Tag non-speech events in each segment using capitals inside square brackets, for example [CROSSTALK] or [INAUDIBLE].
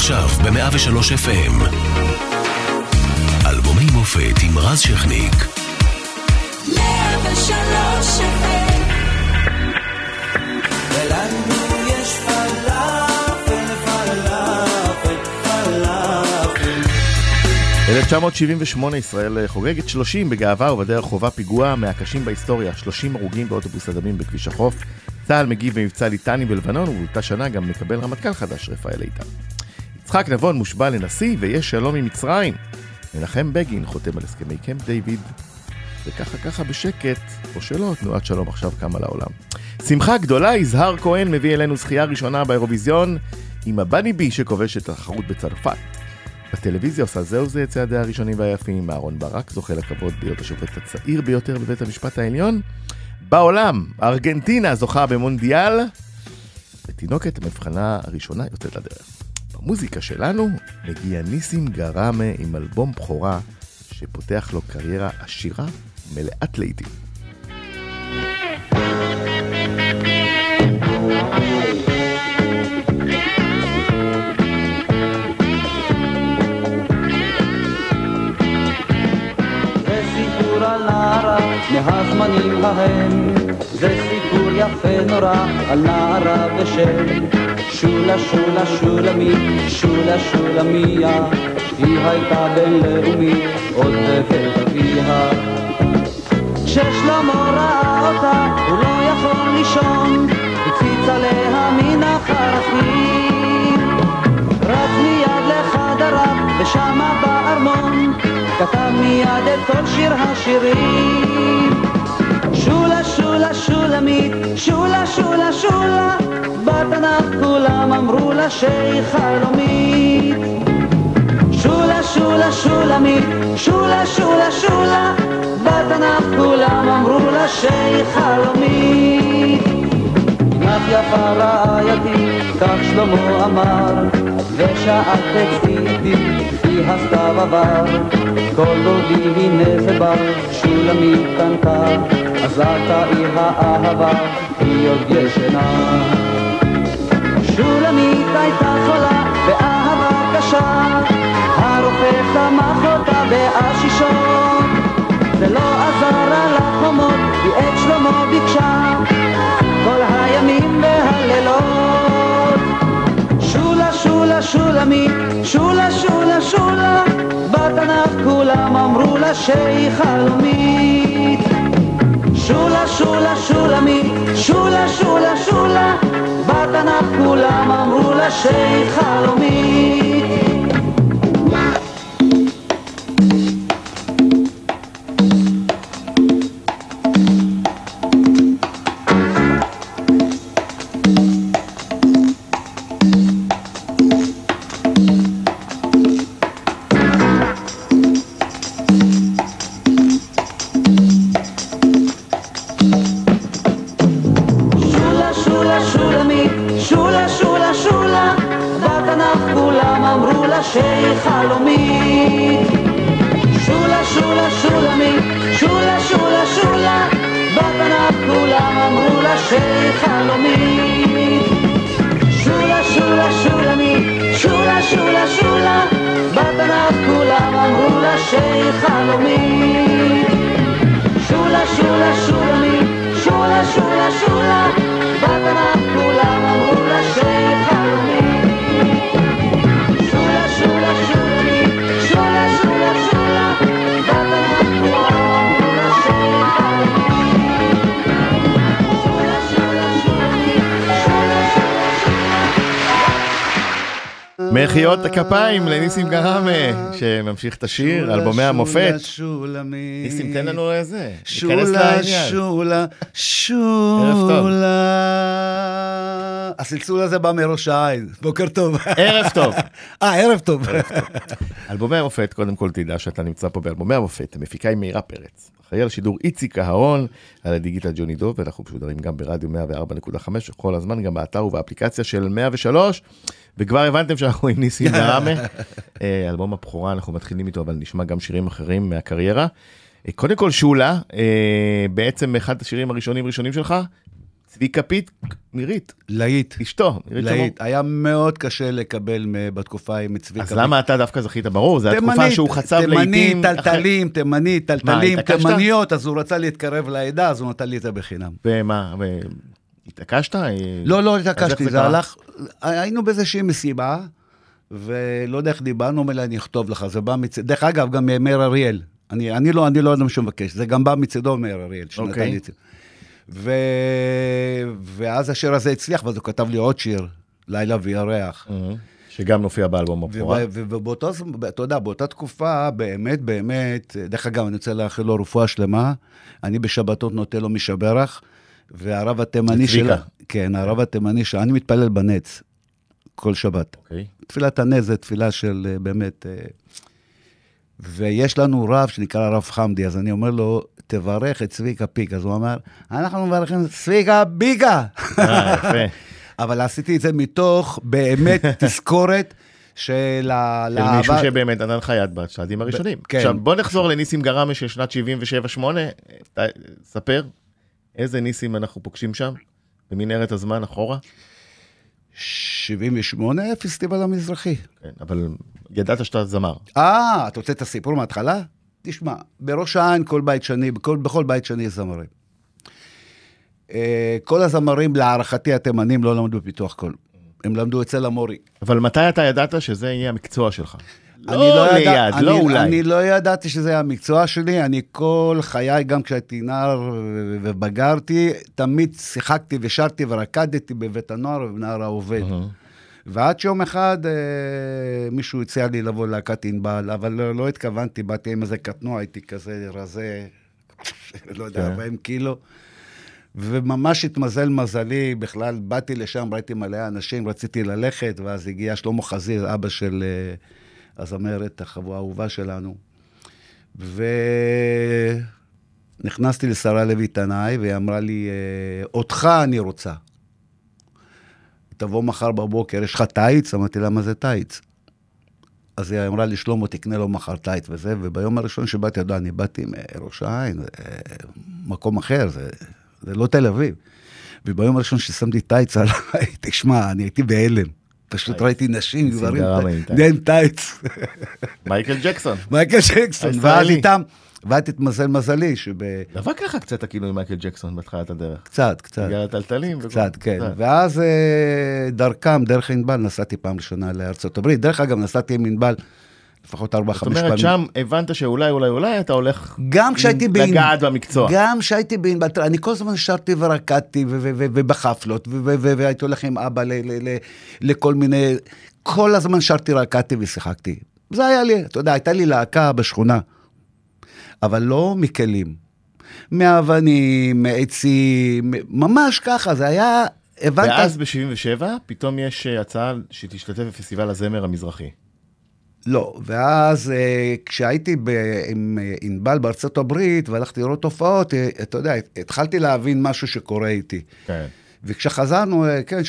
עכשיו ב-103 FM. אלבומי מופת עם רז שכניק. 103 FM 1978 ישראל חוגגת 30 בגאווה ובדרך חובה פיגוע מהקשים בהיסטוריה, 30 הרוגים באוטובוס הדמים בכביש החוף. צה"ל מגיב במבצע ליטני בלבנון ובאותה שנה גם מקבל רמטכ"ל חדש, רפאל איתן. יצחק נבון מושבע לנשיא ויש שלום עם מצרים. מנחם בגין חותם על הסכמי קמפ דיוויד. וככה ככה בשקט, או שלא, תנועת שלום עכשיו קמה לעולם. שמחה גדולה, יזהר כהן מביא אלינו זכייה ראשונה באירוויזיון עם הבני בי שכובש את התחרות בצרפת. בטלוויזיה עושה זהו זה את צעדיה הראשונים והיפים, אהרון ברק זוכה לכבוד להיות השופט הצעיר ביותר בבית המשפט העליון. בעולם, ארגנטינה זוכה במונדיאל, ותינוקת המבחנה הראשונה יוצאת לדרך. במוזיקה שלנו מגיע ניסים גראמה עם אלבום בכורה שפותח לו קריירה עשירה מלאת לעיתים. מהזמנים ההם זה סיפור יפה נורא על נערה בשם שולה שולה שולמי שולה שולמיה היא הייתה בינלאומי עוד בבית אביה. כששלמה ראה אותה הוא לא יכול לישון הציץ עליה מן החרכים. רץ מיד לחדריו ושמה בארמון כתב מיד את כל שיר השירים. שולה שולה שולמית שולה שולה שולה בתנ"ך כולם אמרו לה שהיא חלומית. שולה שולה שולמית שולה שולה שולה בתנ"ך כולם אמרו לה שהיא חלומית. לך יפה רעייתי כך שלמה אמר ושאלת אצלי כי הסתיו עבר כל דודי הנה זה בא שולמית קנתה עזרת היא האהבה היא עוד ישנה שולמית הייתה חולה באהבה קשה. הרופא תמך אותה באשישות. זה לא עזר על החומות היא את שלמה ביקשה. כל הימים והלילות. שולה שולה שולמית שולה שולה שולה. בתנ"ך כולם אמרו לה שהיא חלומית שולה שולה שולמית שולה שולה שולה. בתנ"ך כולם אמרו לה שהיא חלומית שייך מחיאות הכפיים לניסים גראמה, שממשיך את השיר, אלבומי המופת. ניסים, תן לנו איזה, שולה, שולה, שולה. הצלצול הזה בא מראש העין, בוקר טוב. ערב טוב. [LAUGHS] אה, ערב טוב. אלבומי המופת, קודם כל תדע שאתה נמצא פה באלבומי המופת, המפיקה היא מאירה פרץ. אחראי על שידור איציק אהרון, על הדיגיטל ג'וני דוב, ואנחנו משודרים גם ברדיו 104.5, וכל הזמן גם באתר ובאפליקציה של 103. וכבר הבנתם שאנחנו עם ניסים [LAUGHS] גראמה. אה, אלבום הבכורה, אנחנו מתחילים איתו, אבל נשמע גם שירים אחרים מהקריירה. אה, קודם כל, שולה, אה, בעצם אחד השירים הראשונים ראשונים שלך, צביקה פיק, מירית, להיט. אשתו, מירית שמור. להיט. היה מאוד קשה לקבל בתקופה עם צביקה. אז למה אתה דווקא זכית? ברור, זו התקופה שהוא חצב לעיתים. תימנית, טלטלים, תימנית, טלטלים? תימניות, אז הוא רצה להתקרב לעדה, אז הוא נתן לי את זה בחינם. ומה, התעקשת? לא, לא התעקשתי, זה זה? הלך, היינו באיזושהי מסיבה, ולא יודע איך דיברנו, אומר לי, אני אכתוב לך, זה בא מצ... דרך אגב, גם מאיר אריאל. אני, אני לא, אני לא אדם שמבקש, זה גם בא מצדו מאיר אריאל, שנתן אוקיי. לי את זה. ו... ואז השיר הזה הצליח, ואז הוא כתב לי עוד שיר, לילה וירח. אה, שגם נופיע באלבום הבכורה. ובאותו זמן, אתה יודע, באותה תקופה, באמת, באמת, דרך אגב, אני רוצה לאחל לו רפואה שלמה. אני בשבתות נוטה לו משברך, והרב התימני. של... כן, הרב התימני של... אני מתפלל בנץ כל שבת. אוקיי. תפילת הנץ זה תפילה של אה, באמת... אה, ויש לנו רב שנקרא הרב חמדי, אז אני אומר לו, תברך את צביקה פיק. אז הוא אמר, אנחנו מברכים את צביקה ביקה. אה, יפה. [LAUGHS] אבל עשיתי את זה מתוך באמת [LAUGHS] תזכורת של ה- של לאהבה- מישהו שבאמת נתן לך יד בצעדים הראשונים. כן. עכשיו בוא נחזור לניסים גרמה של שנת 77-8, ת- ספר, איזה ניסים אנחנו פוגשים שם, במנהרת הזמן אחורה, 78, פסטיבל המזרחי. כן, אבל ידעת שאתה זמר. אה, אתה רוצה את הסיפור מההתחלה? תשמע, בראש העין כל בית שני, בכל, בכל בית שני יש זמרים. אה, כל הזמרים, להערכתי, התימנים לא למדו בפיתוח קול. הם למדו אצל המורי. אבל מתי אתה ידעת שזה יהיה המקצוע שלך? לא ידע- ליד, אני, לא אולי. אני לא ידעתי שזה המקצוע שלי, אני כל חיי, גם כשהייתי נער ובגרתי, תמיד שיחקתי ושרתי ורקדתי בבית הנוער ובנער העובד. ועד שיום אחד אה, מישהו הציע לי לבוא ללהקת ענבל, אבל לא, לא התכוונתי, באתי עם איזה קטנוע, הייתי כזה רזה, [LAUGHS] לא יודע, כן. 40 קילו. וממש התמזל מזלי, בכלל באתי לשם, ראיתי מלא אנשים, רציתי ללכת, ואז הגיע שלמה חזיר, אבא של אה, הזמרת, האהובה שלנו. ונכנסתי לשרה לוי תנאי, והיא אמרה לי, אה, אותך אני רוצה. תבוא מחר בבוקר, יש לך טייץ? אמרתי לה, מה זה טייץ? אז היא אמרה לי, שלמה, תקנה לו מחר טייץ וזה, וביום הראשון שבאתי, יודע, אני באתי מראש העין, מקום אחר, זה, זה לא תל אביב. וביום הראשון ששמתי טייץ עליי, [LAUGHS] תשמע, אני הייתי בהלם. פשוט. ראיתי נשים, גברים, עם טייץ. מייקל ג'קסון. מייקל ג'קסון, ואז. איתם, ואז התמזל מזלי, שב... דבק לך קצת עם מייקל ג'קסון בתחילת הדרך. קצת, קצת. בגלל הטלטלים. קצת, כן. ואז אה, דרכם, דרך ענבל, נסעתי פעם ראשונה לארצות הברית. דרך אגב, נסעתי עם ענבל לפחות ארבע, זאת חמש פעמים. אומרת, שם הבנת שאולי, אולי, אולי אתה הולך גם כשהייתי בענבל, לגעת במקצוע. גם כשהייתי תראה, אני כל הזמן שרתי ורקדתי ובחפלות, והייתי הולך עם אבא ל- ל- ל- לכל מיני, כל הזמן שרתי, רקדתי ושיחקתי. זה היה לי, אתה יודע, הייתה לי להקה בשכונה, אבל לא מכלים. מאבנים, מעצים, ממש ככה, זה היה, הבנת? ואז ב-77 פתאום יש אה, הצעה שתשתתף בפסטיבל הזמר המזרחי. לא, ואז אה, כשהייתי ב- עם אה, ענבל בארצות הברית והלכתי לראות הופעות, אה, אתה יודע, התחלתי להבין משהו שקורה איתי. כן. וכשחזרנו, כן,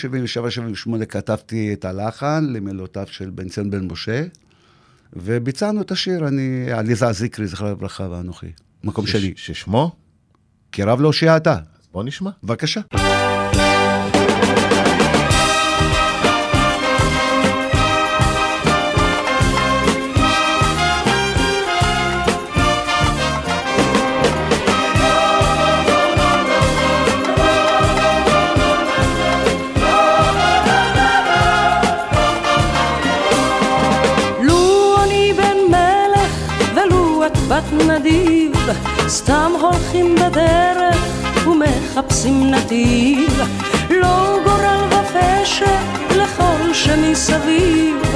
77-78, כתבתי את הלחן למילותיו של בן ציון בן משה, וביצענו את השיר, אני, עליזה זיקרי, זכרה לברכה, ואנוכי, מקום ש- שלי. ששמו? כי רב להושיע אתה. אז בוא נשמע. בבקשה. סתם הולכים בדרך ומחפשים נתיב, לא גורל ופשע לכל שמסביב,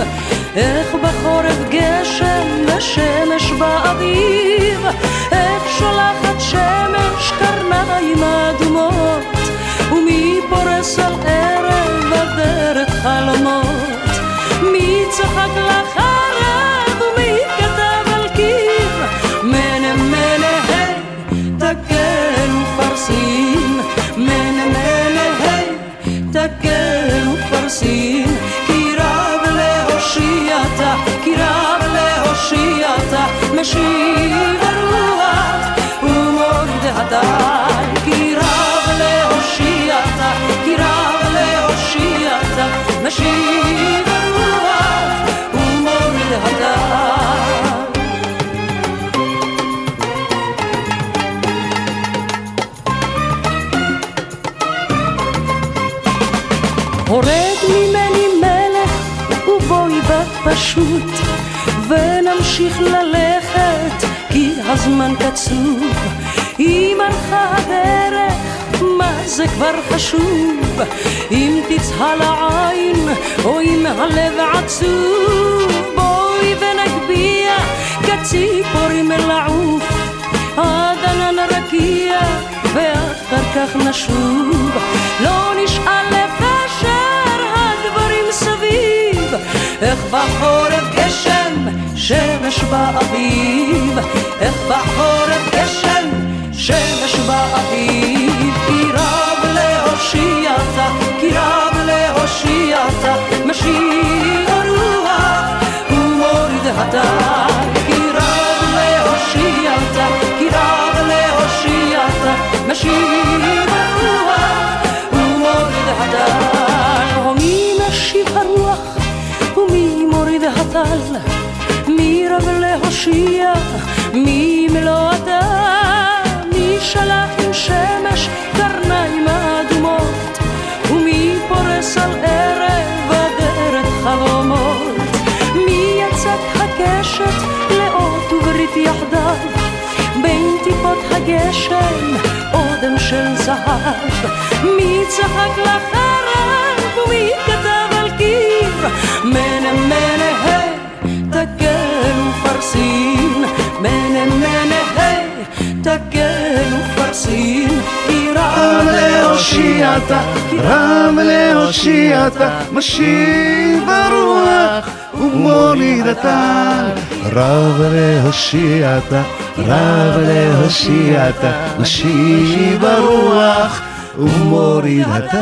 איך בחורף גשם ושמש באביב, איך שולחת שמש קרניים אדומות, ומי פורס על ערב הדרך חלומות. מי צחק לחרב ופרסין מנה מנה היי תקל ופרסין פשוט, ונמשיך ללכת, כי הזמן קצוב. אם הלכה הדרך, מה זה כבר חשוב? אם תצהל העין, או אם הלב עצוב, בואי ונגביה כציפורים לעוף, עד ענן רקיע, ואחר כך נשוב. לא נשאל איך בחורף גשם, שמש באביב, איך בחורף גשם, שמש באביב, כי רב להושיעת, כי רב להושיעת, משיב הרוח ומוריד הטל, כי רב להושיעת, כי רב להושיעת, משיב הטל, מי רב להושיע, מי מלוא אתה, מי שלח עם שמש קרניים אדומות, ומי פורס על ערב אדרת חלומות, מי יצק הקשת לאות וברית יחדיו, בין טיפות הגשם אודם של זהב, מי צחק לחרב להושיעת, רב להושיעת, משיב הרוח ומוריד הטל. רב להושיעת, רב להושיעת, משיב הרוח ומוריד הטל.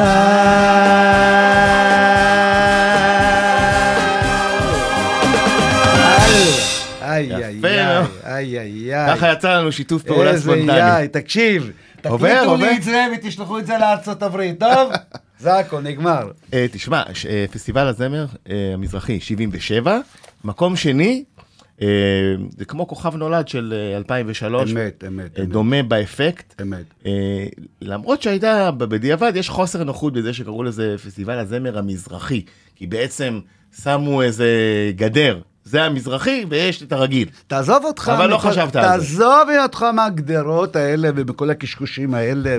איי איי יפה איי. איי איי איי. ככה יצא לנו שיתוף פעולה איזה ספונטני. יאי, תקשיב. עובר, תקליטו עובר. לי את זה ותשלחו את זה לארצות הברית, טוב? [LAUGHS] זה הכל, נגמר. אה, תשמע, ש- אה, פסטיבל הזמר אה, המזרחי 77, מקום שני, אה, זה כמו כוכב נולד של אה, 2003, אמת, אמת, אה, אמת. דומה באפקט. אמת. אה, למרות שהייתה, בדיעבד יש חוסר נוחות בזה שקראו לזה פסטיבל הזמר המזרחי, כי בעצם שמו איזה גדר, זה המזרחי ויש את הרגיל. תעזוב אותך, אבל לא מכל- חשבת על זה. תעזוב אותך מהגדרות האלה ומכל הקשקושים האלה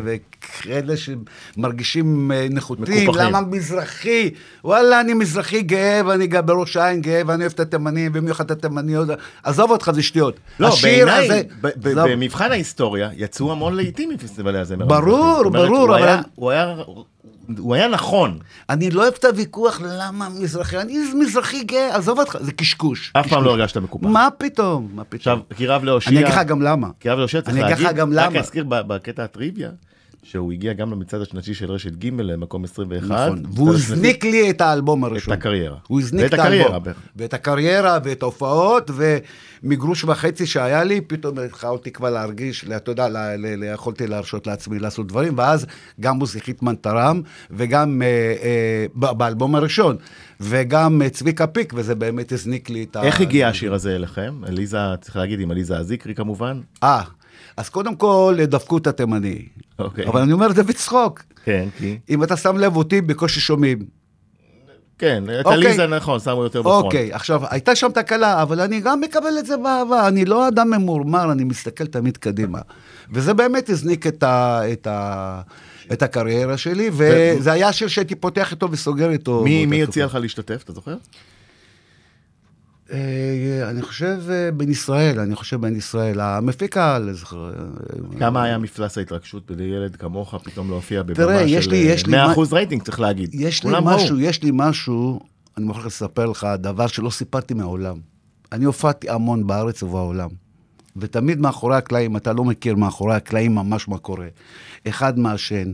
וכאלה שמרגישים אה, נחותים, מקופחים. למה מזרחי? וואלה, אני מזרחי גאה ואני גם בראש העין גאה ואני אוהב את התימנים, במיוחד את התימניות. עזוב אותך, זה שטויות. לא, בעיניי, הזה- ב- ב- עזוב. במבחן ההיסטוריה, יצאו המון להיטים מפסטיבלי הזמר. ברור, ברור, אבל- הוא היה- הוא היה נכון. אני לא אוהב את הוויכוח למה מזרחי, אני מזרחי גאה, עזוב אותך, זה קשקוש. אף פעם. לא הרגשת מקופח. מה פתאום? מה פתאום? עכשיו, כי רב להושיע... אני אגיד לך גם למה. כי רב להושיע צריך להגיד, רק. אזכיר בקטע הטריוויה, שהוא הגיע גם למצעד השנתי של רשת ג' למקום 21. נכון, והוא הזניק לי את האלבום הראשון. הקריירה. הוא הזניק את האלבום. ואת הקריירה ואת ההופעות, ומגרוש וחצי שהיה לי, פתאום התחלתי כבר להרגיש, אתה יודע, יכולתי להרשות לעצמי לעשות דברים, ואז גם מוזי חיטמן תרם, וגם אה, אה, באלבום הראשון, וגם אה, צביקה פיק, וזה באמת הזניק לי את ה... איך הגיע השיר הזה אליכם? עליזה, צריך להגיד, עם עליזה אזיקרי כמובן. אה, אז קודם כל, דפקו את התימני. אוקיי. אבל אני אומר את זה בצחוק. כן, כי... אם אתה שם לב אותי, בקושי שומעים. כן, את אוקיי. עליזה נכון, שמו יותר בפרונט. אוקיי, עכשיו, הייתה שם תקלה, אבל אני גם מקבל את זה באהבה. אני לא אדם ממורמר, אני מסתכל תמיד קדימה. וזה באמת הזניק את, ה, את, ה, את הקריירה שלי, וזה היה שיר שהייתי פותח איתו וסוגר איתו. מי. הציע לך להשתתף, אתה זוכר? אה, אני חושב אה, בן ישראל, אני חושב בן ישראל. המפיק העל, אה, כמה היה מפלס ההתרגשות בילד כמוך פתאום להופיע תראה, בבמה של לי- יש לי 100% רייטינג, צריך להגיד. יש לי. משהו, יש לי משהו, אני מוכרח לספר לך דבר שלא סיפרתי מעולם. אני הופעתי המון בארץ ובעולם. ותמיד מאחורי הקלעים, אתה לא מכיר מאחורי הקלעים ממש מה קורה. אחד מעשן,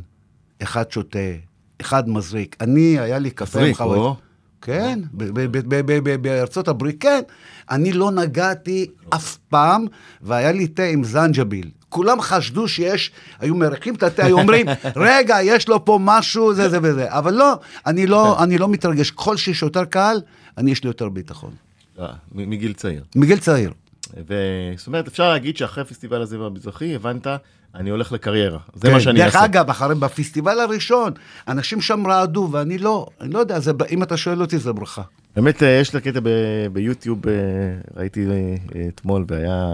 אחד שותה, אחד מזריק. אני, היה לי קפה עם מזריק, חווה. או. כן, בארצות הברית, כן. אני לא נגעתי אף פעם, והיה לי תה עם זנג'ביל. כולם חשדו שיש, היו מריחים את התה, היו אומרים, [LAUGHS] רגע, יש לו פה משהו, זה זה וזה. אבל לא, אני לא, אני לא מתרגש. ככל שיש יותר קהל, אני יש לי יותר ביטחון. אה, מגיל צעיר. מגיל צעיר. זאת אומרת, אפשר להגיד שאחרי פסטיבל הזמר המזרחי הבנת, אני הולך לקריירה. זה מה שאני כן, דרך אעשה. אגב, אחרי, בפסטיבל הראשון, אנשים שם רעדו, ואני לא, אני לא יודע, זה, אם אתה שואל אותי, זה ברכה. באמת, אה, יש לה קטע ב- ביוטיוב, אה, ראיתי אה, אתמול, והיה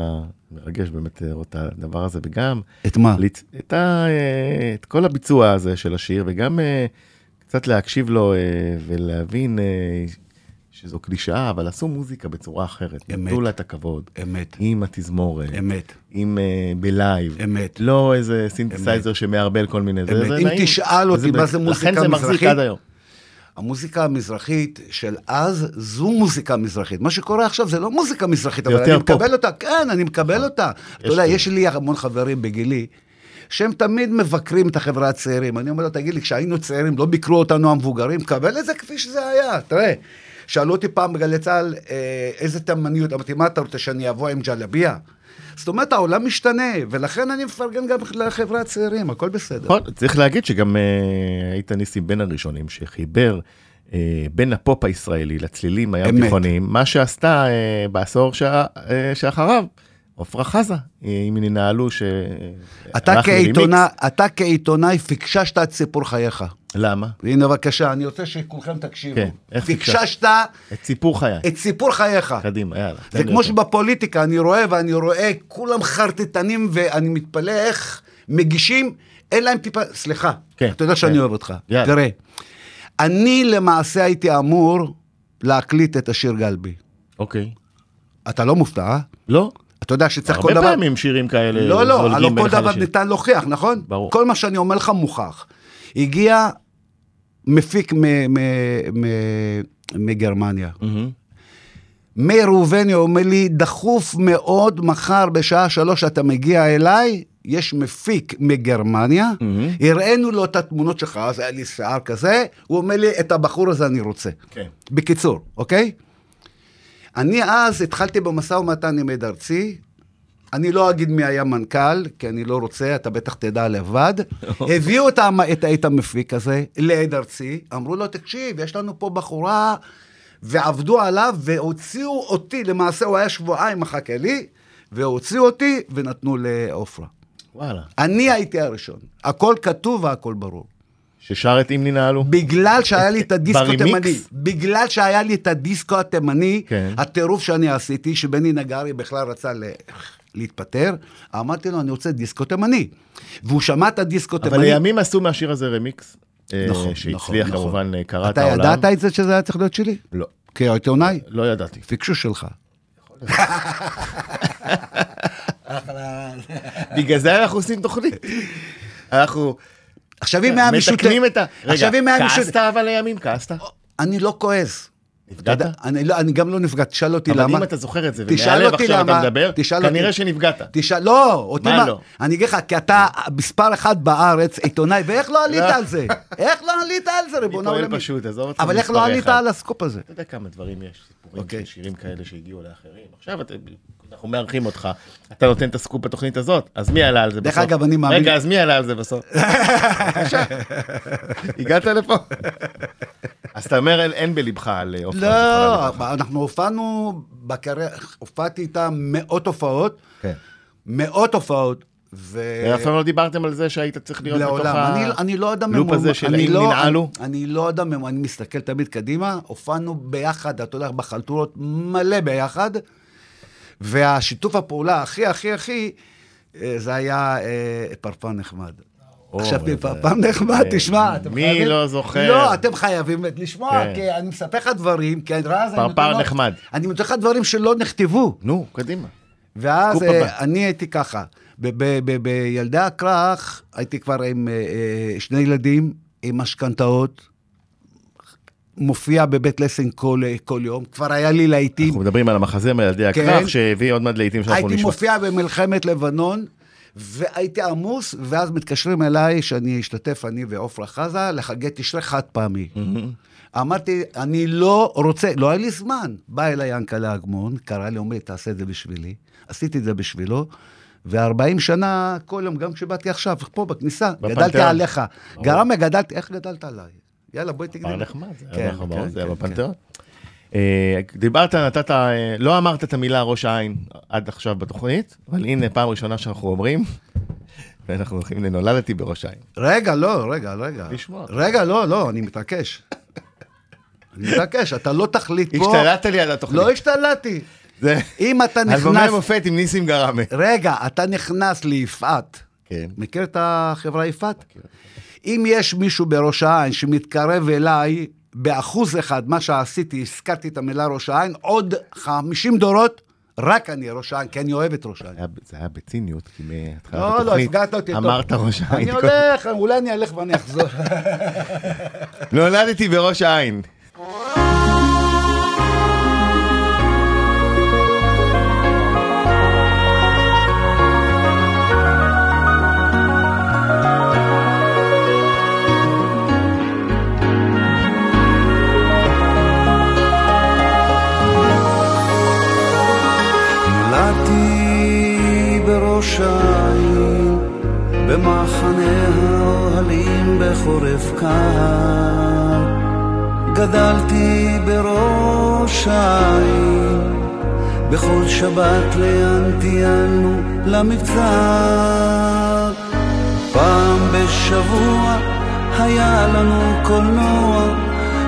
מרגש באמת לראות את הדבר הזה, וגם את מה? לצ- את, ה, את כל הביצוע הזה של השיר, וגם קצת להקשיב לו ולהבין שזו קלישאה, אבל עשו מוזיקה בצורה אחרת. אמת. נתנו לה את הכבוד. אמת, עם התזמורת, אמת, עם אה, ב live. אמת. לא איזה סינתסייזר שמערבל כל מיני, זה, אמת. זה, אם נעים. תשאל אותי מה זה מוזיקה לכן זה מחזיק מזרחית, עד היום. המוזיקה המזרחית של אז, זו מוזיקה מזרחית. מה שקורה עכשיו זה לא מוזיקה מזרחית, אבל אני פופ. מקבל אותה, כן, אני מקבל אותה. אתה יודע. יש לי המון חברים בגילי, שהם תמיד מבקרים את החברה הצעירים. אני אומר לו, תגיד לי, כשהיינו צעירים, לא ביקרו אותנו המבוגרים? קבל את זה כפי שזה היה. תראה, שאלו אותי פעם בגלי צה"ל, אה, איזה תימניות, אמרתי, מה אתה רוצה, שאני אבוא עם ג'לביה? זאת אומרת, העולם משתנה, ולכן אני מפרגן גם לחברה הצעירים, הכל בסדר. נכון, צריך להגיד שגם אה, היית ניסים בין הראשונים שחיבר אה, בין הפופ הישראלי לצלילים הים. תיכוניים, מה שעשתה בעשור שאחריו, עפרה חזה, אם ננהלו ש... אתה. כעיתונאי, אתה כעיתונאי פיקששת את סיפור חייך. למה? הנה בבקשה, אני רוצה שכולכם תקשיבו. כן, איך פיקששת את סיפור חיי. את סיפור חייך. קדימה, יאללה. זה כמו אותו. שבפוליטיקה, אני רואה ואני רואה כולם חרטטנים, ואני מתפלא איך מגישים, אין להם טיפה, סליחה, כן, אתה יודע שאני כן. אוהב אותך. יאללה. תראה, אני למעשה הייתי אמור להקליט את השיר גלבי. אוקיי. אתה לא מופתע, אה? לא? אתה יודע שצריך כל הרבה דבר... פעמים שירים כאלה לא, לא, הלוא בין כל דבר. ניתן להוכיח, נכון? ברור. כל מה שאני אומר לך מוכח. הגיע מפיק מגרמניה. מאיר ראובני אומר לי, דחוף מאוד, מחר בשעה שלוש אתה מגיע אליי, יש מפיק מגרמניה, מהמם. הראינו לו את התמונות שלך, אז היה לי שיער כזה, הוא אומר לי, את הבחור הזה אני רוצה. כן. בקיצור, אוקיי? אני אז התחלתי במשא ומתן עם עד ארצי, אני לא אגיד מי היה מנכ"ל, כי אני לא רוצה, אתה בטח תדע לבד. [LAUGHS] הביאו את, את, את המפיק הזה לעד ארצי, אמרו לו, תקשיב, יש לנו פה בחורה, ועבדו עליו, והוציאו אותי, למעשה הוא היה שבועיים מחכה לי, והוציאו אותי ונתנו לעופרה. וואלה. אני הייתי הראשון, הכל כתוב והכל ברור. ששר את אם ננהלו? בגלל שהיה לי את הדיסקו? התימני, בגלל שהיה לי את הדיסקו התימני, כן. הטירוף שאני עשיתי, שבני נגרי בכלל רצה ל... להתפטר, אמרתי לו, אני רוצה דיסקו תימני. והוא שמע את הדיסקו אבל תימני. לימים עשו מהשיר הזה רמיקס. אה, נכון, שהצליח נכון, כמובן, אה, קרע את אתה העולם. ידעת את זה שזה היה צריך להיות שלי? לא. כעיתונאי? לא ידעתי. פיקשוש שלך. [LAUGHS] בגלל זה אנחנו עושים תוכנית. אנחנו עכשיו אם היה מישהו... מתקנים את ה... רגע. כעסת אבל לימים? כעסת? אני לא כועס. נפגעת? אני, לא, אני גם לא נפגע, תשאל אותי אבל למה. אם אתה זוכר את זה, ומהלב עכשיו אתה מדבר, כנראה אותי. שנפגעת. תשאל, לא, אותי מה מה, לא? אני אגיד לך, כי אתה מספר אחד בארץ, עיתונאי, ואיך לא עלית לא. על זה? איך לא עלית על זה, ריבונו פועל עולמי? פשוט, עזוב אותך אבל איך לא עלית. על הסקופ הזה? אתה יודע כמה דברים יש, סיפורים אוקיי. שירים כאלה שהגיעו לאחרים. עכשיו אתה- אנחנו מארחים אותך, אתה נותן את הסקופ בתוכנית הזאת, אז מי עלה על זה בסוף? דרך אגב, אני מאמין- רגע, אז מי עלה על זה בסוף? [LAUGHS] בבקשה. הגעת לפה. אז אתה אומר, אין- בלבך על אה, לברכה. לא, אנחנו הופענו בקריירה, הופעתי איתם מאות הופעות, כן. מאות הופעות, ו... אף פעם לא דיברתם על זה שהיית צריך להיות בתוך לעולם. ה... אני, אני לא אדם לופ הזה של האם לא- ננעלו? אני, אני לא אדם ממומן, אני מסתכל תמיד קדימה, הופענו ביחד, אתה יודע, בחלטורות מלא ביחד, והשיתוף הפעולה הכי הכי הכי, אה, זה היה אה, פרפר נחמד. עכשיו, פרפר נחמד, אה, תשמע, אתם מי חייבים... לא זוכר? לא, אתם חייבים לשמוע, כן. כי אני מספר לך דברים, כי אני אז אני פרפר נותן לו- נחמד. אני נותן לך דברים שלא נכתבו. נו, קדימה. ואז אה. אני הייתי ככה, בילדי הכרך הייתי כבר עם שני ילדים, עם משכנתאות, מופיע בבית לסין כל, כל יום, כבר היה לי להיטים, אנחנו מדברים על המחזה מילדי כן. הכרך, שהביא עוד מעט לעיתים שאנחנו הייתי נשמע. מופיע במלחמת לבנון, והייתי עמוס, ואז מתקשרים אליי שאני אשתתף, אני ועופרה חזה, לחגי תשרי חד פעמי. אמרתי, אני לא רוצה, לא היה לי זמן. בא אליי ינקלה אגמון, קרא לי, אומר לי, תעשה את זה בשבילי. עשיתי את זה בשבילו, ו-40 שנה, כל יום, גם כשבאתי עכשיו, פה בכניסה, בפנתיאון. גדלתי עליך. גרם גדלתי, איך גדלת עליי? יאללה, בואי תגדל. פר נחמד, כן, היה כן, זה היה כן, בפנתיאון. אה, דיברת, נתת, אה, לא אמרת את המילה ראש העין עד עכשיו בתוכנית, אבל הנה פעם ראשונה שאנחנו אומרים, ואנחנו הולכים לנולדתי בראש העין. רגע, לא, רגע, רגע. לשמוע. רגע, לא, לא, אני מתעקש. אני מתעקש, אתה לא תחליט פה. השתלטת לי על התוכנית. לא השתלטתי. זה אם אתה אלבומי נכנס... מופת עם ניסים גראמה. רגע, אתה נכנס ליפעת. כן. מכיר את החברה יפעת? אם יש מישהו בראש העין שמתקרב אליי באחוז אחד, מה שעשיתי, הזכרתי את המילה ראש העין, עוד 50 דורות, רק אני ראש העין, כי אני אוהב את ראש העין. זה היה- בציניות, כי מהתחלת לא, לא, התוכנית הפגעת אותי. אמרת ראש העין. אני הולך, אולי אני אלך ואני אחזור. [LAUGHS] נולדתי בראש העין. העין, במחנה האוהלים בחורף קר. גדלתי בראש העין, בכל שבת לאן טיילנו למבצר. פעם בשבוע היה לנו קולנוע,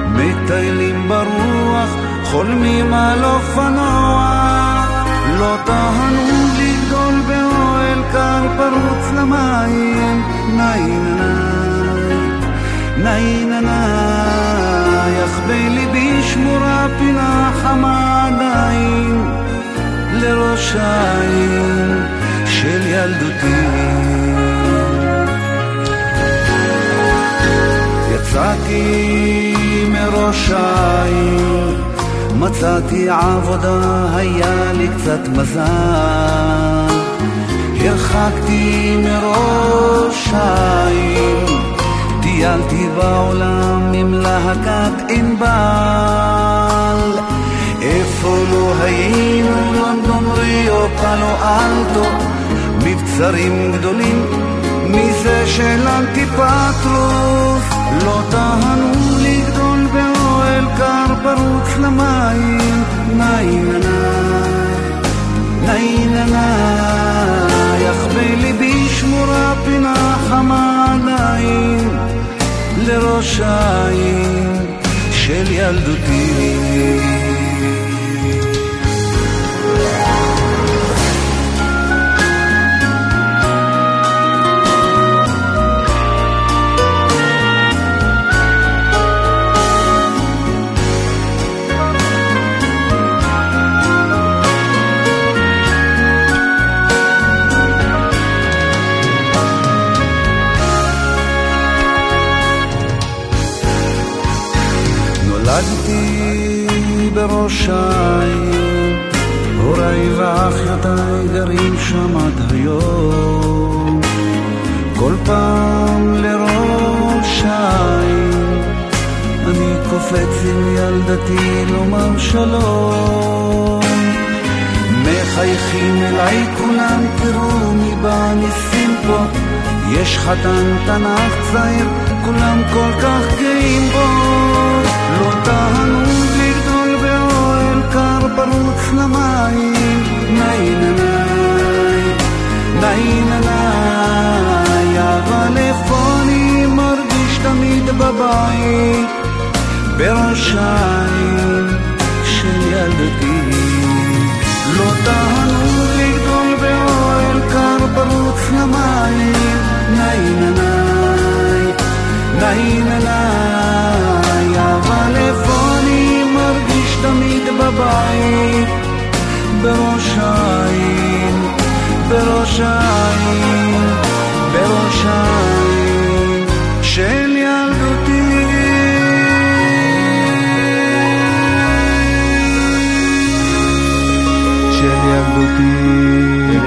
מטיילים ברוח, חולמים על אופנוע. לא טענו לגדול קר פרוץ למים, ניי ניי אך בליבי שמורה פינה חמה עדיין לראש העין של ילדותי. יצאתי מראש העין, מצאתי עבודה, היה לי קצת מזל. הרחקתי מראש העין, טיילתי בעולם עם להקת ענבל. איפה לא היינו, לונדון, ריו, פלו אלטו, מבצרים גדולים, מזה של אנטיפטרוס, לא טענו לגדול באוהל קר פרוץ למים, ניי ניי, אך בליבי שמורה פינה חמה עדיין, לראש העין של ילדותי. בראש העין, הוריי ואחיותיי גרים שם עד היום. כל פעם לראש העין, אני קופץ עם ילדתי לומר שלום. מחייכים אליי כולם, תראו מי בא ניסים פה. יש חתן תנ"ך צעיר, כולם כל כך גאים בו. לא טענו קר פרוץ למים. ניי ניי ניי ניי אבל איפה אני מרגיש תמיד בבית? בראש העין של ילדתי. לא טענו לגדול באוהל קר פרוץ למים. ניי ניי ניי ניי בבית? בראש העין, בראש העין, בראש העין של ילדותי. של ילדותי.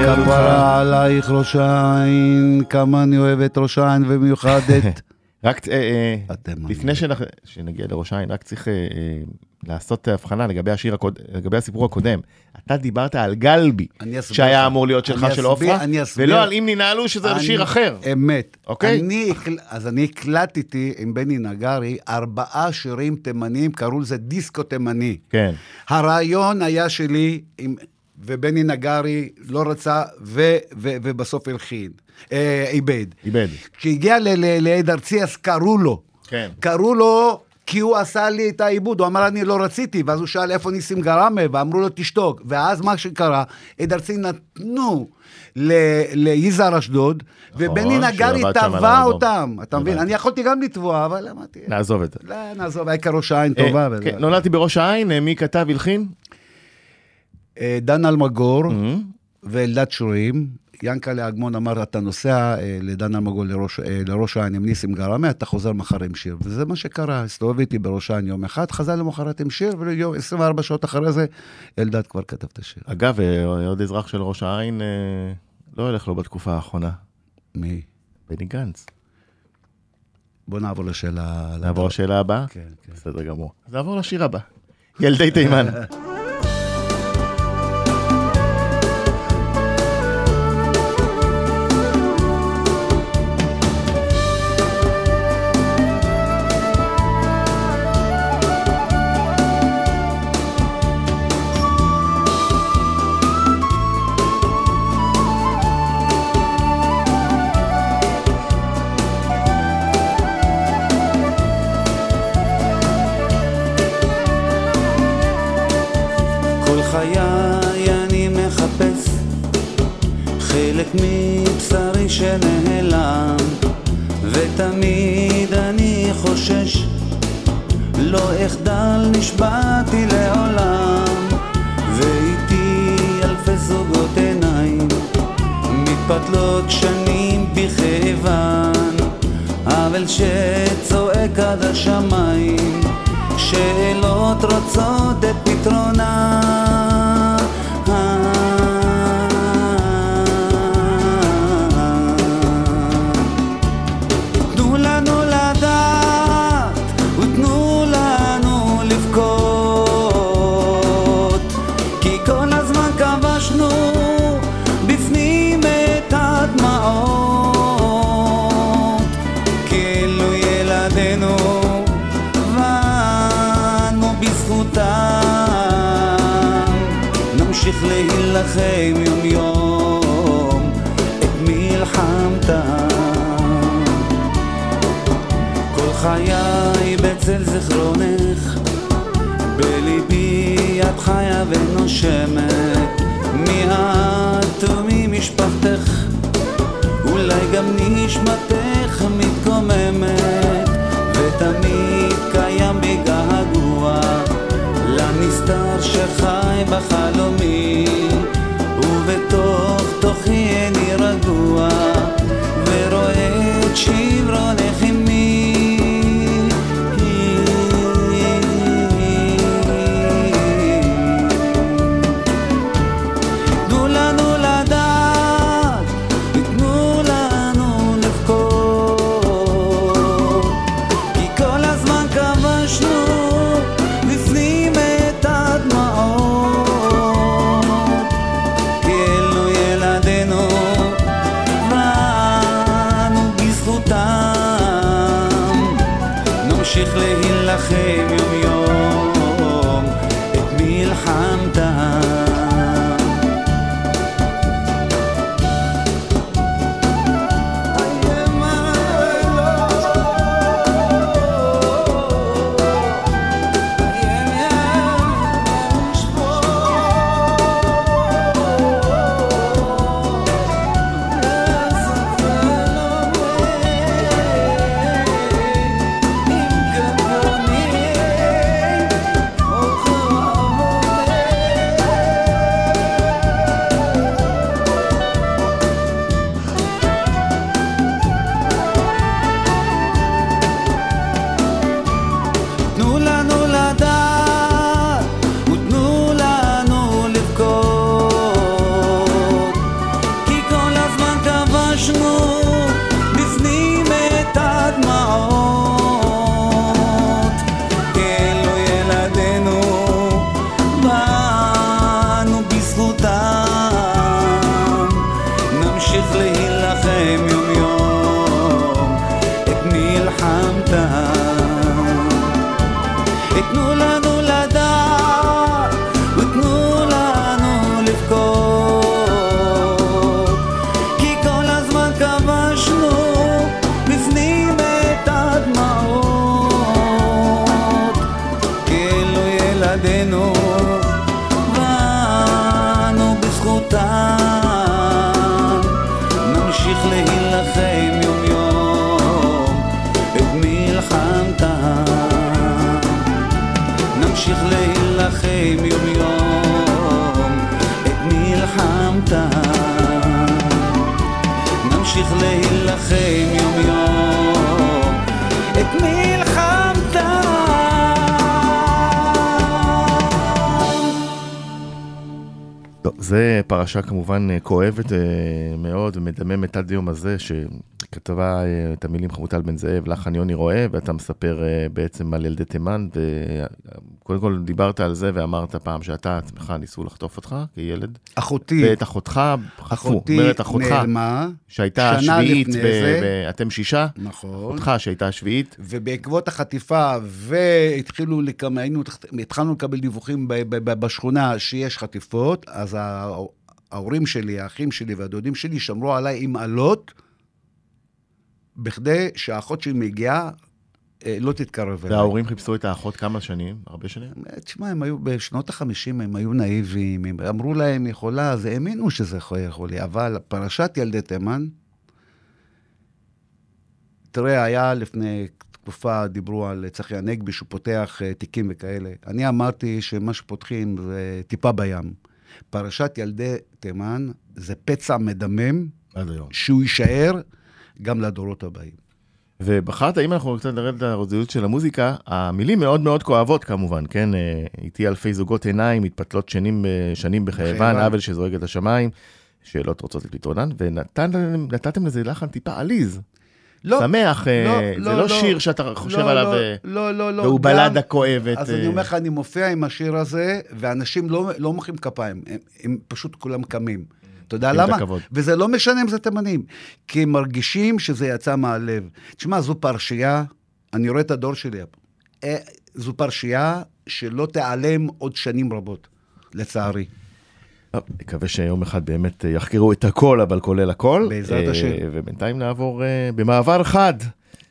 כפרה עלייך ראש העין, כמה אני אוהב את ראש העין ובמיוחד את... [LAUGHS] רק אה, אה, לפני שנגיע לראש העין, רק צריך אה, לעשות הבחנה לגבי השיר הקוד... לגבי הסיפור הקודם. אתה דיברת על גלבי, שהיה לך. אמור להיות שלך של עופרה. ולא על אם ננעלו שזה אני- שיר אחר. אמת. אוקיי? אני, אז אני הקלטתי עם בני נגרי ארבעה שירים תימניים, קראו לזה דיסקו תימני. כן. הרעיון היה שלי עם ובני נגרי לא רצה, ו, ו, ובסוף הלחין, אה, איבד. איבד. כשהגיע לעד ארצי, אז קראו לו. כן. קראו לו כי הוא עשה לי את העיבוד, הוא אמר אני לא רציתי, ואז הוא שאל איפה ניסים גרמה, ואמרו לו תשתוק. ואז מה שקרה, עד ארצי נתנו ליזהר אשדוד, ובני נגרי תבע. אותם. אתה מבין? אני יכולתי גם לתבוע, אבל אמרתי, נעזוב את זה. לא, נעזוב, העיקר ראש העין טובה. אה. כן, נולדתי בראש העין, אה, מי כתב, הלחין? אה, דן אלמגור. ואלדד שורים. ינקלה אגמון אמר, אתה נוסע אה, לדן אלמגור לראש, אה, לראש העין עם ניסים גרמה, אתה חוזר מחר עם שיר. וזה מה שקרה, הסתובב איתי בראש העין יום אחד, חזר למחרת עם שיר, ו-24 שעות אחרי זה, אלדד כבר כתב את השיר. אגב, אה, עוד אזרח של ראש העין לא הולך לו בתקופה האחרונה, מי? בני גנץ. בוא נעבור לשאלה... נעבור לשאלה הבאה? כן, כן. בסדר גמור. אז נעבור לשיר הבא. ילדי תימן. [LAUGHS] אבל שצועק עד השמיים שאלות רוצות את פתרונה להילחם יום יום את מלחמתם. כל חיי בצל זיכרונך בליבי את חיה ונושמת. מי את ומי משפחתך אולי גם נשמתך מתקוממת. ותמיד קיים בי געגוע לנסתר שחי בחלומי נמשיך להילחם יום יום את מלחמתם. טוב, זה פרשה כמובן אה, כואבת אה, מאוד ומדממת עד היום הזה, שכתבה אה, את המילים חמוטל בן זאב, לחן יוני רואה, ואתה מספר אה, בעצם על ילדי תימן, וקודם כל דיברת על זה ואמרת פעם שאתה עצמך ניסו לחטוף אותך כילד, אחותי, ואת אחותך, חטפו, אחותי אומרת אחותך, נעלמה, שהייתה שנה השביעית, לפני ב- זה. ב- אתם שישה, נכון, אחותך שהייתה השביעית, ובעקבות החטיפה, והתחילו לקבל, היינו, התחלנו לקבל דיווחים ב- ב- ב- בשכונה שיש חטיפות, אז ה- ההורים שלי, האחים שלי והדודים שלי שמרו עליי עם אלות, בכדי שהאחות שלי מגיעה, אה, לא תתקרב אליי. וההורים חיפשו את האחות כמה שנים? הרבה שנים? תשמע, הם היו, בשנות החמישים הם היו נאיביים, הם אמרו להם היא חולה, אז האמינו שזה יכול לי, אבל פרשת ילדי תימן, תראה, היה לפני תקופה, דיברו על צחי הנגבי, שהוא פותח אה, תיקים וכאלה. אני אמרתי שמה שפותחים זה טיפה בים. פרשת ילדי תימן זה פצע מדמם. שהוא יישאר גם לדורות הבאים. ובחרת, אם אנחנו קצת נרד לרזיות של המוזיקה, המילים מאוד מאוד כואבות כמובן, כן? אה, איתי אלפי זוגות עיניים, מתפתלות שנים, אה, שנים בחייבן. עוול שזורק את השמיים, שאלות רוצות את פתרונן, ונתתם לזה לחן טיפה עליז. שמח, אה, זה לא שיר שאתה חושב לא, עליו, לא, אה, לא, לא, לא. והוא גם- בלדה כואבת. אז אה, אני אומר לך, אני מופיע עם השיר הזה, ואנשים לא, לא מוחאים כפיים, הם, הם פשוט כולם קמים. אתה יודע למה? וזה לא משנה אם זה תימנים, כי הם מרגישים שזה יצא מהלב. תשמע, זו פרשייה, אני רואה את הדור שלי, אה, זו פרשייה שלא תיעלם עוד שנים רבות, לצערי. נקווה שיום אחד באמת אה, יחקרו את הכל, אבל כולל הכל. בעזרת אה, השם. ובינתיים נעבור אה, במעבר חד.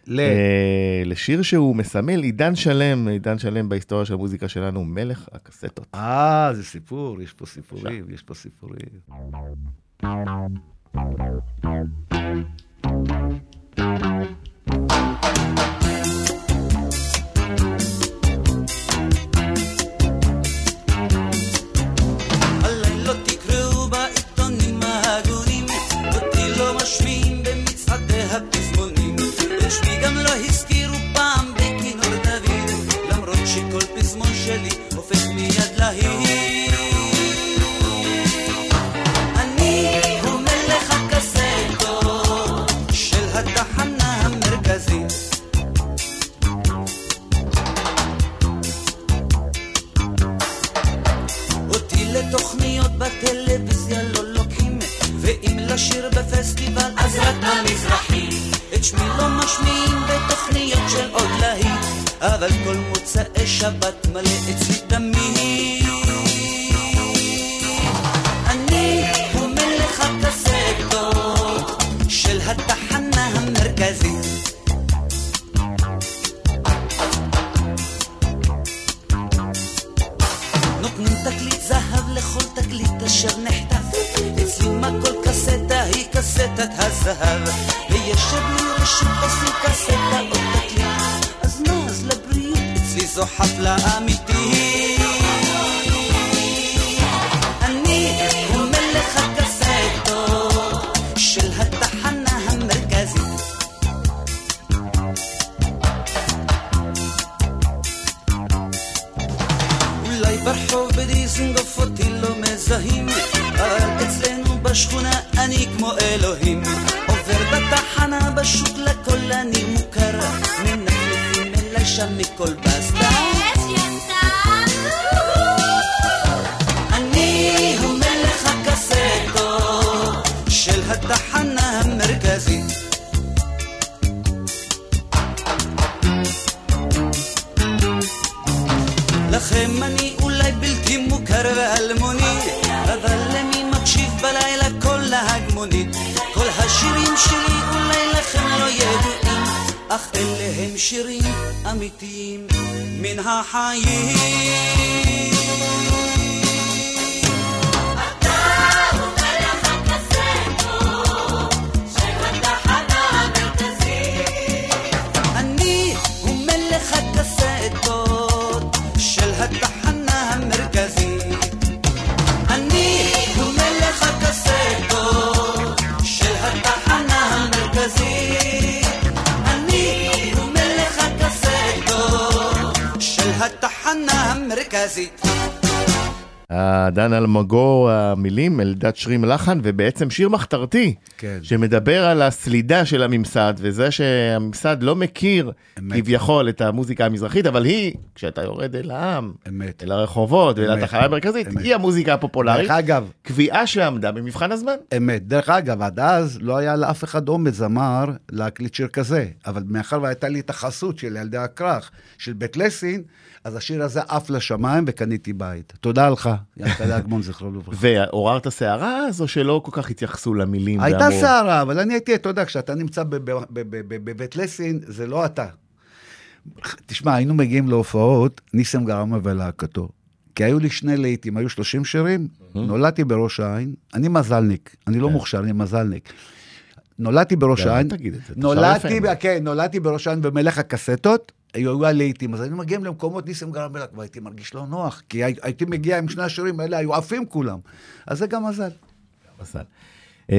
ל... אה, לשיר שהוא מסמל עידן שלם, עידן שלם בהיסטוריה של המוזיקה שלנו, מלך הקסטות. אה, זה סיפור, יש פה סיפורים, יש פה סיפורים. הלילות את שמי לא משמיעים בתוכניות של עוד להיט. אבל כל מוצאי שבת מלא אצלי תמיד. אני הוא מלך הקסטות של התחנה המרכזית. נותנים תקליט זהב לכל תקליט אשר נחטף. אצלי מה כל קסטה היא קסטת הזהב ויש שבלי רשות עושים קסטה או תקליט אז מה? אז לבריאות אצלי זו חפלה אמיתית אלה הם דן אלמגור, המילים, אלדד שרים לחן, ובעצם שיר מחתרתי, כן. שמדבר על הסלידה של הממסד, וזה שהממסד לא מכיר אמת. כביכול את המוזיקה המזרחית, אבל היא, כשאתה יורד אל העם, אמת. אל הרחובות ואל אמת. התחנה המרכזית, אמת. היא המוזיקה הפופולרית, דרך אגב, קביעה שעמדה במבחן הזמן. אמת. דרך אגב, עד אז לא היה לאף אחד אומץ זמר להקליט שיר כזה. אבל מאחר והייתה לי את החסות של ילדי הכרך, של בית לסין, אז השיר הזה עף לשמיים וקניתי בית. תודה לך, ינקלה אגמון, זכרו לברכה. ועוררת סערה אז, או שלא כל כך התייחסו למילים? הייתה סערה, אבל אני הייתי, אתה יודע, כשאתה נמצא בבית לסין, זה לא אתה. תשמע, היינו מגיעים להופעות, ניסם גרמה ולהקתו. כי היו לי שני להיטים, היו 30 שירים, נולדתי בראש העין, אני מזלניק, אני לא מוכשר, אני מזלניק. נולדתי בראש כן, העין, נולדתי, כן, נולדתי בראש העין במלך הקסטות, היו הלהיטים, אז היינו מגיעים למקומות ניסים גרם מלך, והייתי מרגיש לא נוח, כי הי- הייתי מגיע עם שני השירים האלה, היו עפים כולם. אז זה גם מזל. מזל. אה,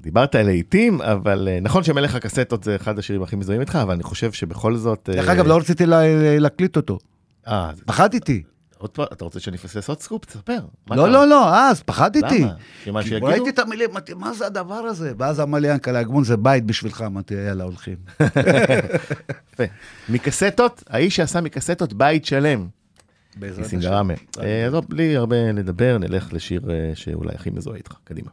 דיברת על לעיתים, אבל אה, נכון שמלך הקסטות זה אחד השירים הכי מזוהים איתך, אבל אני חושב שבכל זאת... דרך אה, אגב, לא רציתי לה- להקליט אותו, פחדתי. עוד פעם, אתה רוצה שאני אפספס עוד סקופ? תספר. לא? לא, לא, אז פחדתי. למה? כי? ראיתי את המילים, אמרתי, מה זה הדבר הזה? ואז אמר לי ינקלה אגמון, זה בית בשבילך, אמרתי, יאללה, הולכים. [LAUGHS] יפה. מקסטות, האיש שעשה מקסטות בית שלם. בעזרת השם. אה, לא, בלי הרבה לדבר, נלך לשיר אה, שאולי הכי מזוהה איתך. קדימה.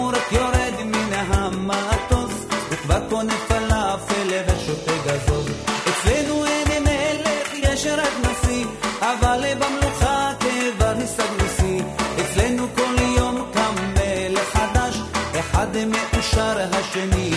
היום הוא רק יורד מן המטוס, וכבר קונה פלאפל ושותה גזוז. אצלנו אין מלך, יש רק נשיא, אבל במלוכה כבר השגנו שיא. אצלנו כל יום קם מלך חדש, אחד מאושר, השני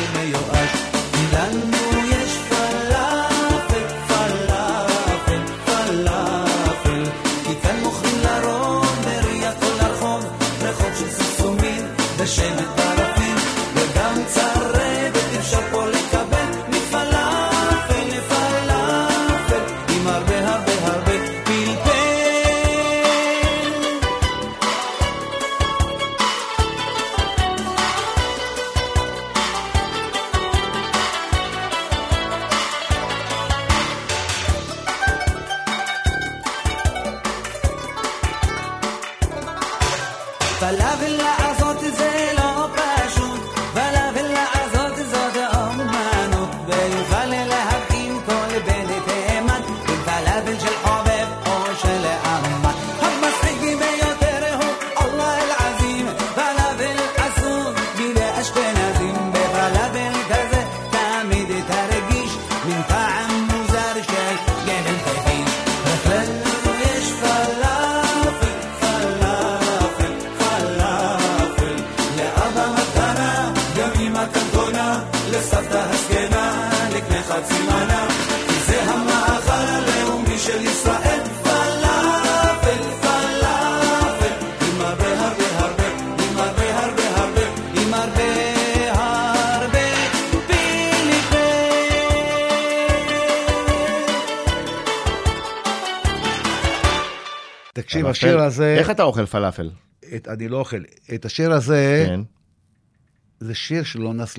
תקשיב. השיר הזה, איך אתה אוכל פלאפל? את- אני לא אוכל. את השיר הזה, כן. זה שיר שלא נס.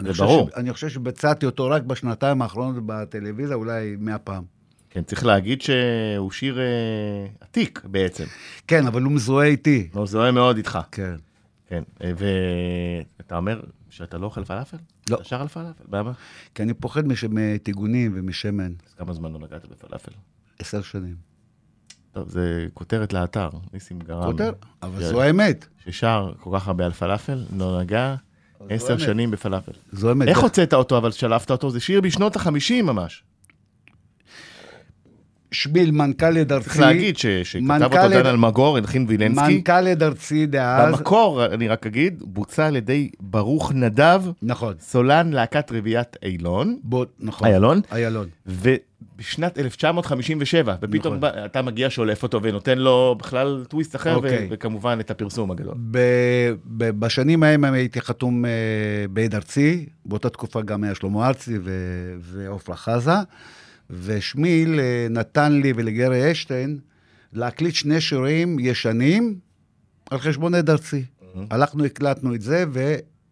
אני זה ברור. ש- אני חושב שביצעתי אותו רק בשנתיים האחרונות בטלוויזיה, אולי מאה פעם. כן, צריך להגיד שהוא שיר אה, עתיק בעצם. כן, אבל הוא מזוהה איתי. הוא זוהה מאוד איתך. כן. כן, אה, ואתה אומר שאתה לא אוכל פלאפל? לא. אתה שר על פלאפל? למה? כי אני פוחד מטיגונים ומשמן. אז כמה זמן לא נגעת בפלאפל? עשר שנים. טוב, זה כותרת לאתר, ניסים גרם. כותר, אבל. זו האמת. ששר כל כך הרבה על פלאפל, לא נגע עשר. שנים בפלאפל. זו האמת. איך הוצאת אותו, אבל שלפת אותו? זה שיר בשנות החמישים ממש. שביל מנכ"ל יד ארצי. צריך להגיד ש- שכתב מנכ"ל אותו דן אלמגור, הלחין וילנסקי. מנכ"ל יד ארצי דאז. במקור, אני רק אגיד, בוצע על ידי ברוך נדב, נכון. סולן להקת רביעיית אילון, בוא, נכון. איילון, איילון. ובשנת 1957, ופתאום נכון. בא- אתה מגיע, שולף אותו ונותן לו בכלל טוויסט אחר, ו- אוקיי. וכמובן את הפרסום הגדול. ב- ב- בשנים ההם הייתי חתום אה, בעד ארצי, באותה תקופה גם היה שלמה ארצי ו- ועופרה חזה, ושמיל אה, נתן לי ולגרי אשטיין להקליט שני שירים ישנים על חשבון עד ארצי. הלכנו, הקלטנו את זה,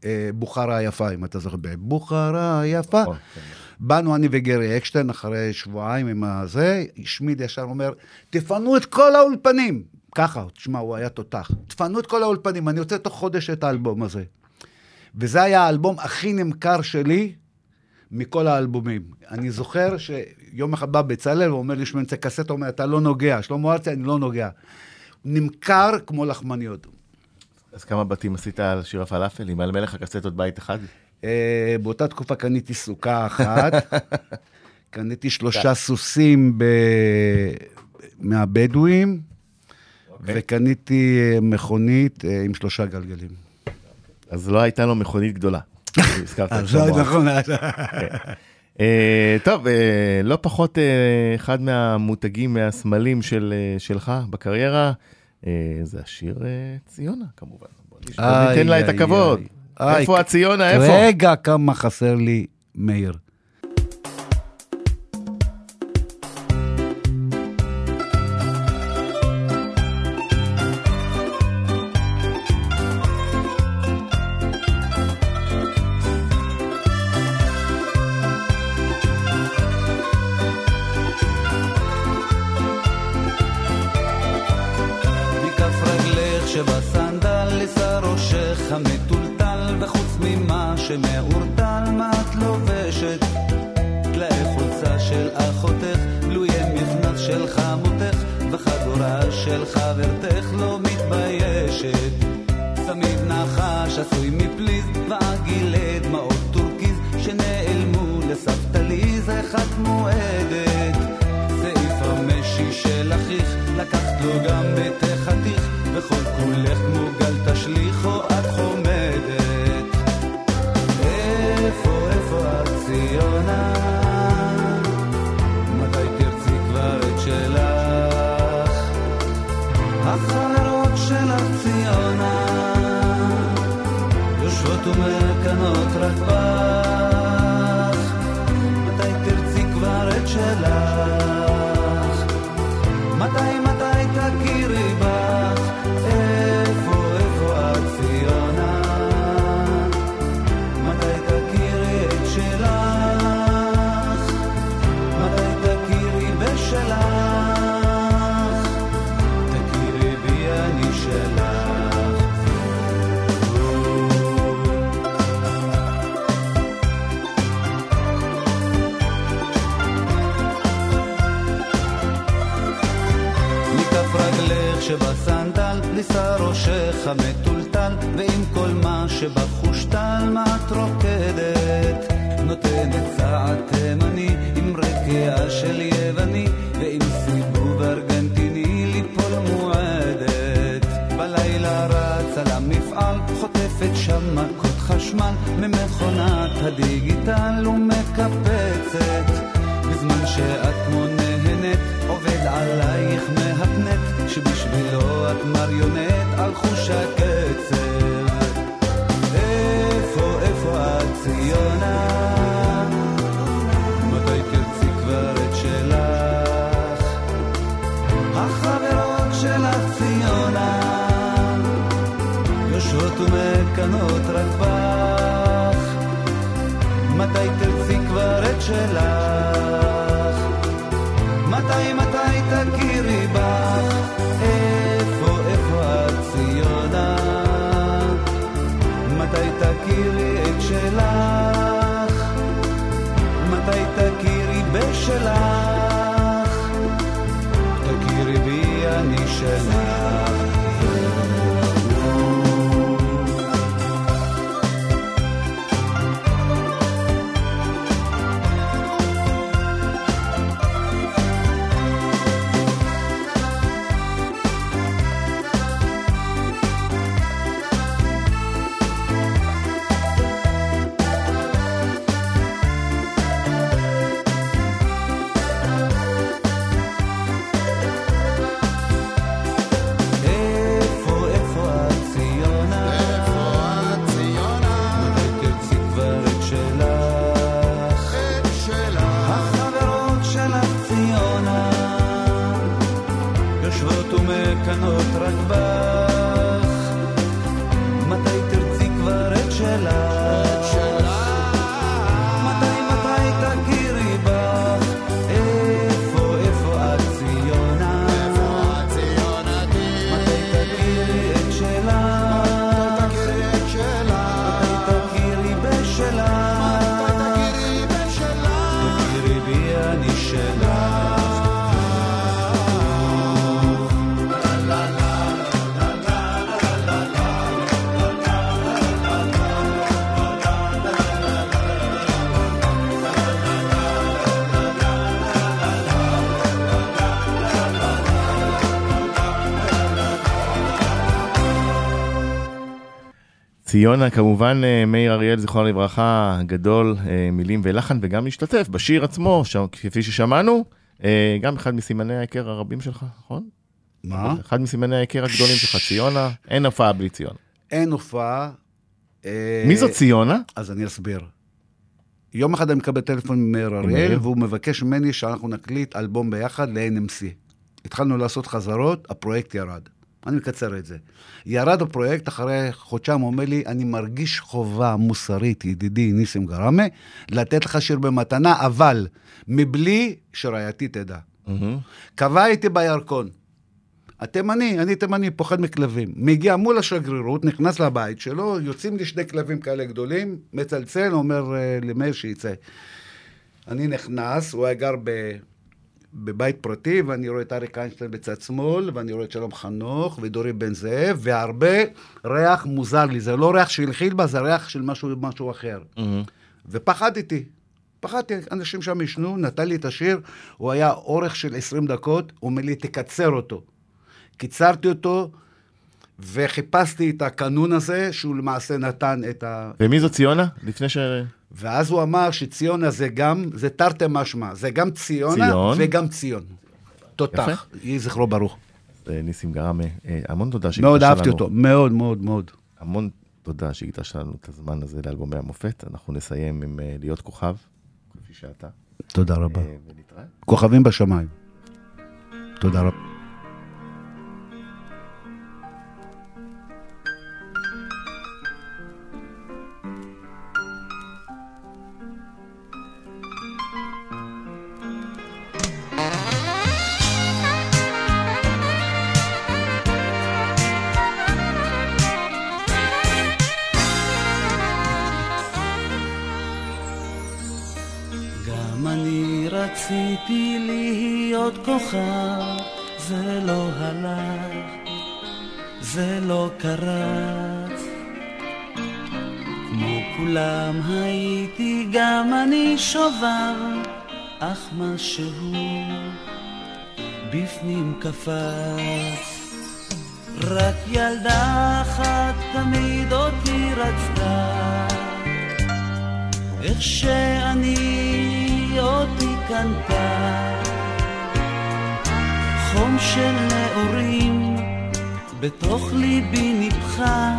ובוכרה היפה, אם אתה זוכר, בבוכרה היפה. נכון, כן. באנו אני וגרי אקשטיין אחרי שבועיים עם הזה, שמיד ישר אומר, תפנו את כל האולפנים. ככה, תשמע, הוא היה תותח. תפנו את כל האולפנים, אני רוצה תוך חודש את האלבום הזה. וזה היה האלבום הכי נמכר שלי מכל האלבומים. אני זוכר שיום אחד בא בצלאל ואומר לי, שמע, אני קסטה, אומר, אתה לא נוגע. שלמה ארצי, אני לא נוגע. נמכר כמו לחמניות. אז כמה בתים עשית על שיר הפלאפל? עם מלך הקסטות בית אחד? אה, באותה תקופה קניתי סוכה אחת, [LAUGHS] קניתי שלושה סוסים ב... מהבדואים, אוקיי. וקניתי אה, מכונית אה, עם שלושה גלגלים. אז לא הייתה לו מכונית גדולה. הזכרת את אז שלמה. נכון, אה, טוב, אה, לא פחות אה, אחד מהמותגים, מהסמלים של, אה, שלך בקריירה, אה, זה השיר אה, ציונה, כמובן. בוא ניתן לה את הכבוד. איפה הציונה, איפה? רגע, כמה חסר לי מאיר. ציונה, כמובן אה, מאיר אריאל, זיכרונו לברכה, גדול, אה, מילים ולחן, וגם משתתף בשיר עצמו, ש... כפי ששמענו, אה, גם אחד מסימני ההיכר הרבים שלך, נכון? מה? אחד מסימני ההיכר הגדולים שלך, ציונה, אין הופעה בלי ציונה. אין הופעה. מי זאת ציונה? אז אני אסביר. יום אחד אני מקבל טלפון ממאיר אריאל? והוא מבקש ממני שאנחנו נקליט אלבום ביחד ל-NMC. התחלנו לעשות חזרות, הפרויקט ירד. אני מקצר את זה. ירד הפרויקט, אחרי חודשיים הוא אומר לי, אני מרגיש חובה מוסרית, ידידי ניסים גראמה, לתת לך שיר במתנה, אבל מבלי שרעייתי תדע. מהמם. קבע איתי בירקון. התימני, אני תימני, פוחד מכלבים. מגיע מול השגרירות, נכנס לבית שלו, יוצאים לי שני כלבים כאלה גדולים, מצלצל, אומר אה, למאיר שיצא. אני נכנס, הוא היה גר ב... בבית פרטי, ואני רואה את אריק איינשטיין בצד שמאל, ואני רואה את שלום חנוך ודורי בן זאב, והרבה ריח מוזר לי. זה לא ריח של חילבה, זה ריח של משהו, משהו אחר. מהמם. ופחדתי. פחדתי, אנשים שם עישנו, נתן לי את השיר, הוא היה אורך של 20 דקות, הוא אומר לי, תקצר אותו. קיצרתי אותו, וחיפשתי את הקנון הזה, שהוא למעשה נתן את ה... ומי זאת ציונה? לפני ש... ואז הוא אמר שציונה זה גם, זה תרתי משמע, זה גם ציונה ציון. וגם ציון. תותח, יהי זכרו ברוך. אה, ניסים גראמה, אה, המון תודה שהקדשת מאוד לנו. אהבתי אותו, מאוד מאוד מאוד. המון תודה שהקדשת לנו את הזמן הזה לאלבומי המופת. אנחנו נסיים עם אה, להיות כוכב, כפי שאתה, תודה רבה. אה, ונתראה. כוכבים בשמיים. תודה רבה. שובב, אך משהו בפנים קפץ. רק ילדה אחת תמיד אותי רצתה. איך שאני אותי קנתה. חום של נעורים בתוך ליבי ניפחה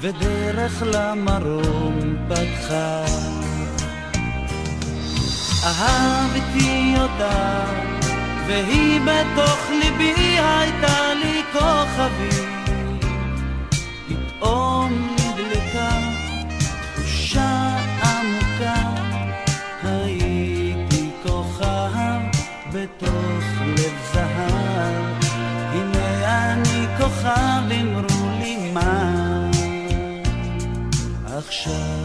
ודרך למרום פתחה אהבתי אותה והיא בתוך ליבי הייתה לי כוכבית פתאום נדלקה תחושה עמוקה, הייתי בתוך לב זהב. הנה אני כוכב, אמרו לי מה עכשיו.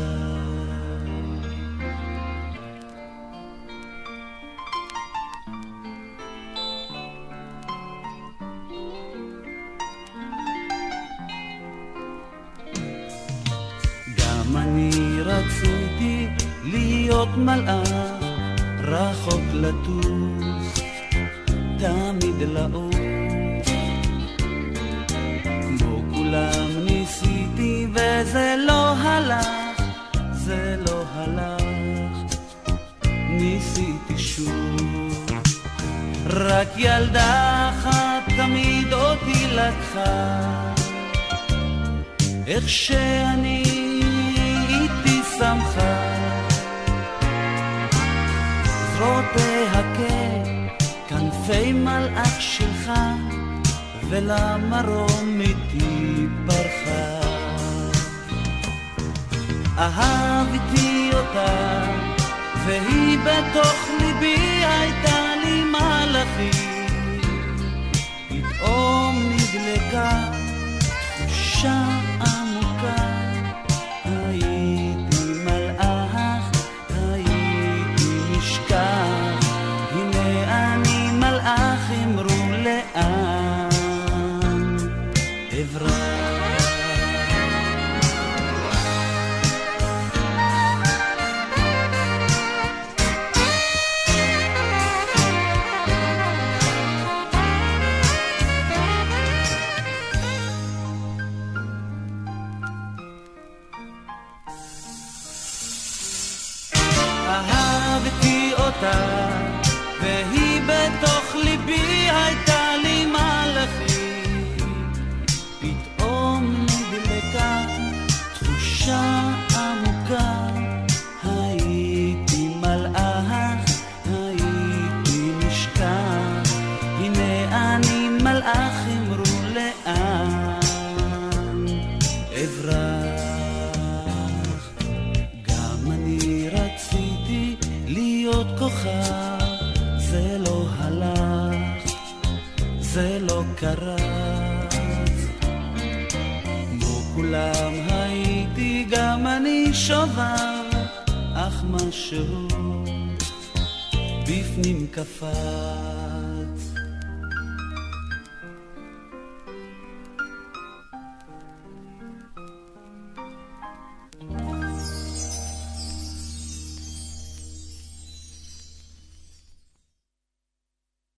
להיות מלאך, רחוק לטוס, תמיד לעוף. כמו כולם ניסיתי וזה לא הלך, זה לא הלך, ניסיתי שוב. רק ילדה אחת תמיד אותי לקחה איך שאני איתי שמחה זרועותיה ככנפי מלאך שלך ולמרום איתי פרחה אהבתי אותה והיא בתוך ליבי הייתה לי מלאכית פתאום נדלקה תחושה